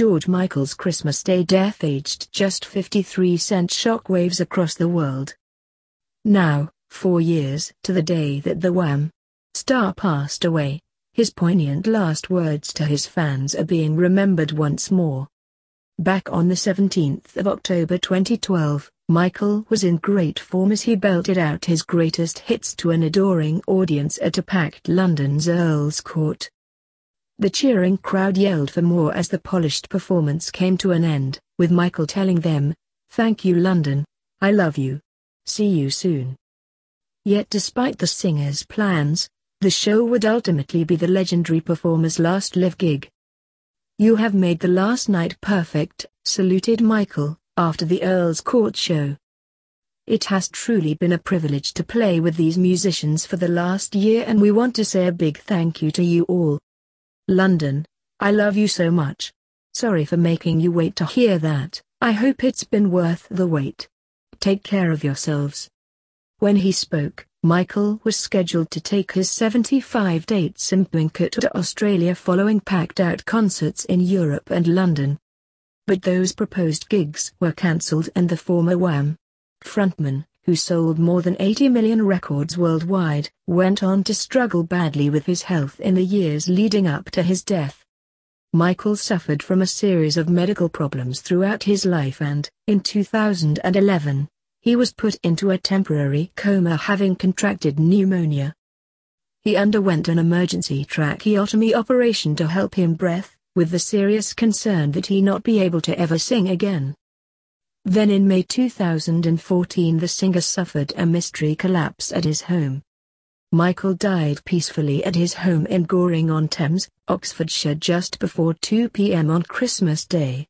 George Michael's Christmas Day death aged just 53 sent shockwaves across the world. Now, four years to the day that the Wham! star passed away, his poignant last words to his fans are being remembered once more. Back on the 17th of October 2012, Michael was in great form as he belted out his greatest hits to an adoring audience at a packed London's Earl's Court. The cheering crowd yelled for more as the polished performance came to an end, with Michael telling them, Thank you London, I love you. See you soon. Yet despite the singer's plans, the show would ultimately be the legendary performer's last live gig. You have made the last night perfect, saluted Michael, after the Earl's Court show. It has truly been a privilege to play with these musicians for the last year and we want to say a big thank you to you all. London, I love you so much. Sorry for making you wait to hear that, I hope it's been worth the wait. Take care of yourselves. When he spoke, Michael was scheduled to take his 75 dates Symphonica to Australia following packed-out concerts in Europe and London but those proposed gigs were cancelled and the former Wham! frontman, who sold more than 80 million records worldwide, went on to struggle badly with his health in the years leading up to his death. Michael suffered from a series of medical problems throughout his life and, in 2011, he was put into a temporary coma having contracted pneumonia. He underwent an emergency tracheotomy operation to help him breathe, with the serious concern that he not be able to ever sing again. Then in May 2014 the singer suffered a mystery collapse at his home. Michael died peacefully at his home in Goring-on-Thames, Oxfordshire just before 2 p.m. on Christmas Day.